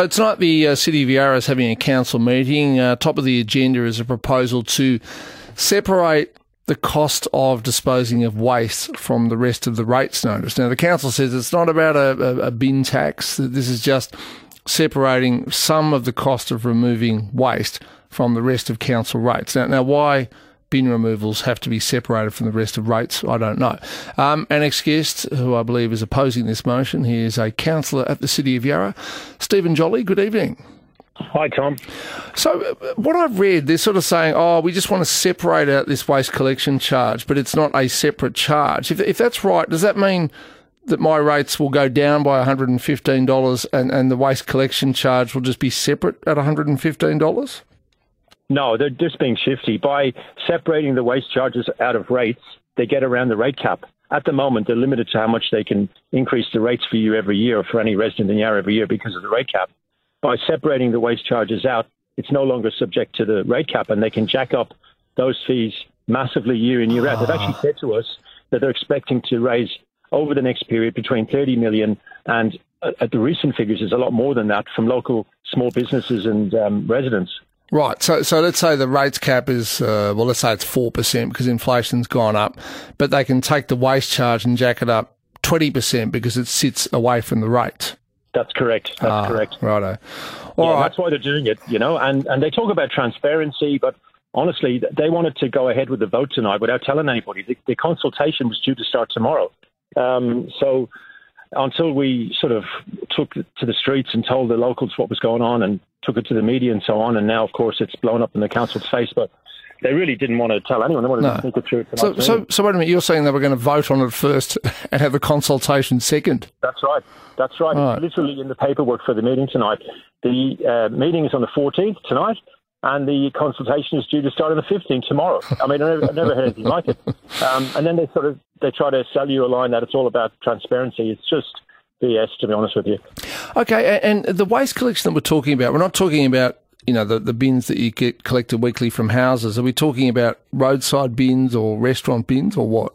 Tonight, the uh, City of Yarra is having a council meeting. Uh, top of the agenda is a proposal to separate the cost of disposing of waste from the rest of the rates notice. Now, the council says it's not about a, a, a bin tax, this is just separating some of the cost of removing waste from the rest of council rates. Now, now why? Bin removals have to be separated from the rest of rates? I don't know. Um, next guest, who I believe is opposing this motion, he is a councillor at the City of Yarra, Stephen Jolly. Good evening. Hi, Tom. So, uh, what I've read, they're sort of saying, oh, we just want to separate out this waste collection charge, but it's not a separate charge. If, if that's right, does that mean that my rates will go down by $115 and, and the waste collection charge will just be separate at $115? No, they're just being shifty. By separating the waste charges out of rates, they get around the rate cap. At the moment, they're limited to how much they can increase the rates for you every year, or for any resident in Yarra every year because of the rate cap. By separating the waste charges out, it's no longer subject to the rate cap, and they can jack up those fees massively year in, year out. They've actually said to us that they're expecting to raise over the next period between 30 million and uh, at the recent figures is a lot more than that from local small businesses and um, residents. Right. So, so let's say the rates cap is, uh, well, let's say it's 4% because inflation's gone up, but they can take the waste charge and jack it up 20% because it sits away from the rate. That's correct. That's ah, correct. Righto. All yeah, right. That's why they're doing it, you know, and, and they talk about transparency, but honestly, they wanted to go ahead with the vote tonight without telling anybody. The, the consultation was due to start tomorrow. Um, so until we sort of took to the streets and told the locals what was going on and took it to the media and so on. And now, of course, it's blown up in the council's face. But they really didn't want to tell anyone. They wanted no. to sneak it through. So, so, so, wait a minute. You're saying they were going to vote on it first and have a consultation second? That's right. That's right. right. literally in the paperwork for the meeting tonight. The uh, meeting is on the 14th tonight and the consultation is due to start on the 15th tomorrow. I mean, I never, I never heard anything like it. Um, and then they sort of they try to sell you a line that it's all about transparency. It's just BS, to be honest with you. Okay, and the waste collection that we're talking about, we're not talking about you know the, the bins that you get collected weekly from houses. Are we talking about roadside bins or restaurant bins or what?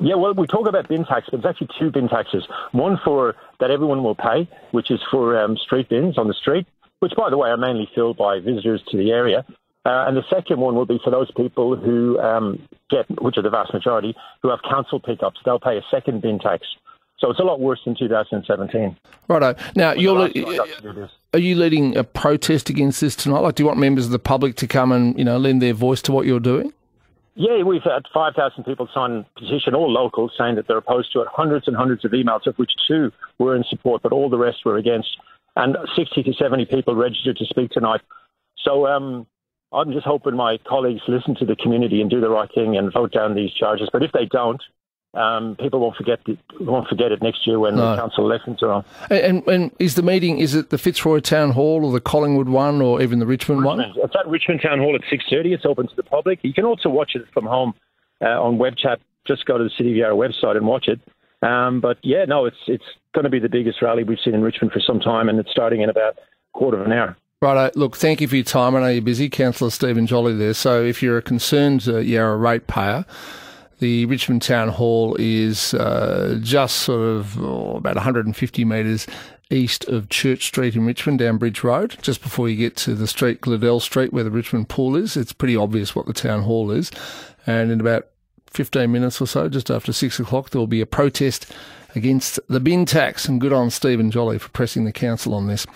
Yeah, well, we talk about bin tax, but it's actually two bin taxes. One for that everyone will pay, which is for um, street bins on the street, which, by the way, are mainly filled by visitors to the area. Uh, and the second one will be for those people who um, get, which are the vast majority, who have council pickups. They'll pay a second bin tax. So it's a lot worse than 2017. Righto. Now, you're, are you leading a protest against this tonight? Like, do you want members of the public to come and, you know, lend their voice to what you're doing? Yeah, we've had 5,000 people sign a petition, all local, saying that they're opposed to it. Hundreds and hundreds of emails, of which two were in support, but all the rest were against. And 60 to 70 people registered to speak tonight. So um, I'm just hoping my colleagues listen to the community and do the right thing and vote down these charges. But if they don't, um, people won't forget the, won't forget it next year when no. the council elections are on. And, and, is the meeting is it the Fitzroy Town Hall or the Collingwood one or even the Richmond, Richmond. one? It's at Richmond Town Hall at six thirty. It's open to the public. You can also watch it from home uh, on web chat. Just go to the City of Yarra website and watch it. Um, but yeah, no, it's it's going to be the biggest rally we've seen in Richmond for some time, and it's starting in about a quarter of an hour. Right. Look, thank you for your time. I know you're busy, Councillor Stephen Jolly. There. So, if you're a concerned uh, Yarra ratepayer the Richmond Town Hall is uh, just sort of oh, about 150 metres east of Church Street in Richmond, down Bridge Road, just before you get to the street, Gleadell Street, where the Richmond Pool is. It's pretty obvious what the town hall is. And in about 15 minutes or so, just after six o'clock, there will be a protest against the bin tax. And good on Stephen Jolly for pressing the council on this.